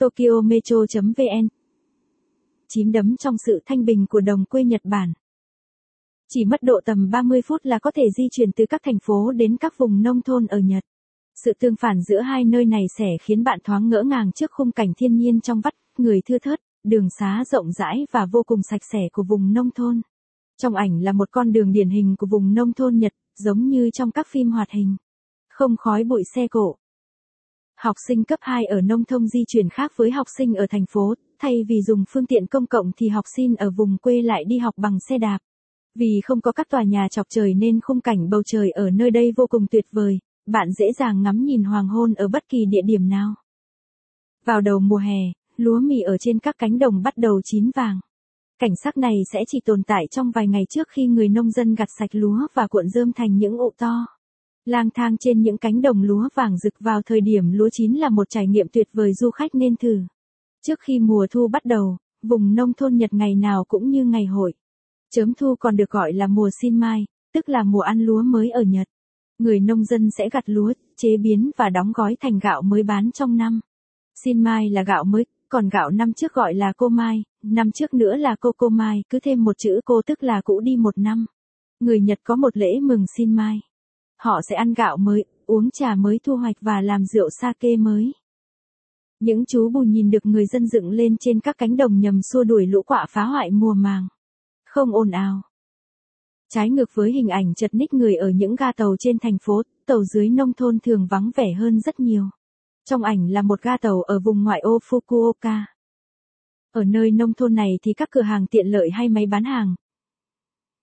Tokyo Metro.vn Chín đấm trong sự thanh bình của đồng quê Nhật Bản. Chỉ mất độ tầm 30 phút là có thể di chuyển từ các thành phố đến các vùng nông thôn ở Nhật. Sự tương phản giữa hai nơi này sẽ khiến bạn thoáng ngỡ ngàng trước khung cảnh thiên nhiên trong vắt, người thưa thớt, đường xá rộng rãi và vô cùng sạch sẽ của vùng nông thôn. Trong ảnh là một con đường điển hình của vùng nông thôn Nhật, giống như trong các phim hoạt hình. Không khói bụi xe cộ. Học sinh cấp 2 ở nông thôn di chuyển khác với học sinh ở thành phố, thay vì dùng phương tiện công cộng thì học sinh ở vùng quê lại đi học bằng xe đạp. Vì không có các tòa nhà chọc trời nên khung cảnh bầu trời ở nơi đây vô cùng tuyệt vời, bạn dễ dàng ngắm nhìn hoàng hôn ở bất kỳ địa điểm nào. Vào đầu mùa hè, lúa mì ở trên các cánh đồng bắt đầu chín vàng. Cảnh sắc này sẽ chỉ tồn tại trong vài ngày trước khi người nông dân gặt sạch lúa và cuộn rơm thành những ụ to. Lang thang trên những cánh đồng lúa vàng rực vào thời điểm lúa chín là một trải nghiệm tuyệt vời du khách nên thử. Trước khi mùa thu bắt đầu, vùng nông thôn Nhật ngày nào cũng như ngày hội. Chớm thu còn được gọi là mùa xin mai, tức là mùa ăn lúa mới ở Nhật. Người nông dân sẽ gặt lúa, chế biến và đóng gói thành gạo mới bán trong năm. Xin mai là gạo mới, còn gạo năm trước gọi là cô mai, năm trước nữa là cô cô mai, cứ thêm một chữ cô tức là cũ đi một năm. Người Nhật có một lễ mừng xin mai. Họ sẽ ăn gạo mới, uống trà mới thu hoạch và làm rượu sake mới. Những chú bù nhìn được người dân dựng lên trên các cánh đồng nhằm xua đuổi lũ quạ phá hoại mùa màng. Không ồn ào. Trái ngược với hình ảnh chật ních người ở những ga tàu trên thành phố, tàu dưới nông thôn thường vắng vẻ hơn rất nhiều. Trong ảnh là một ga tàu ở vùng ngoại ô Fukuoka. Ở nơi nông thôn này thì các cửa hàng tiện lợi hay máy bán hàng.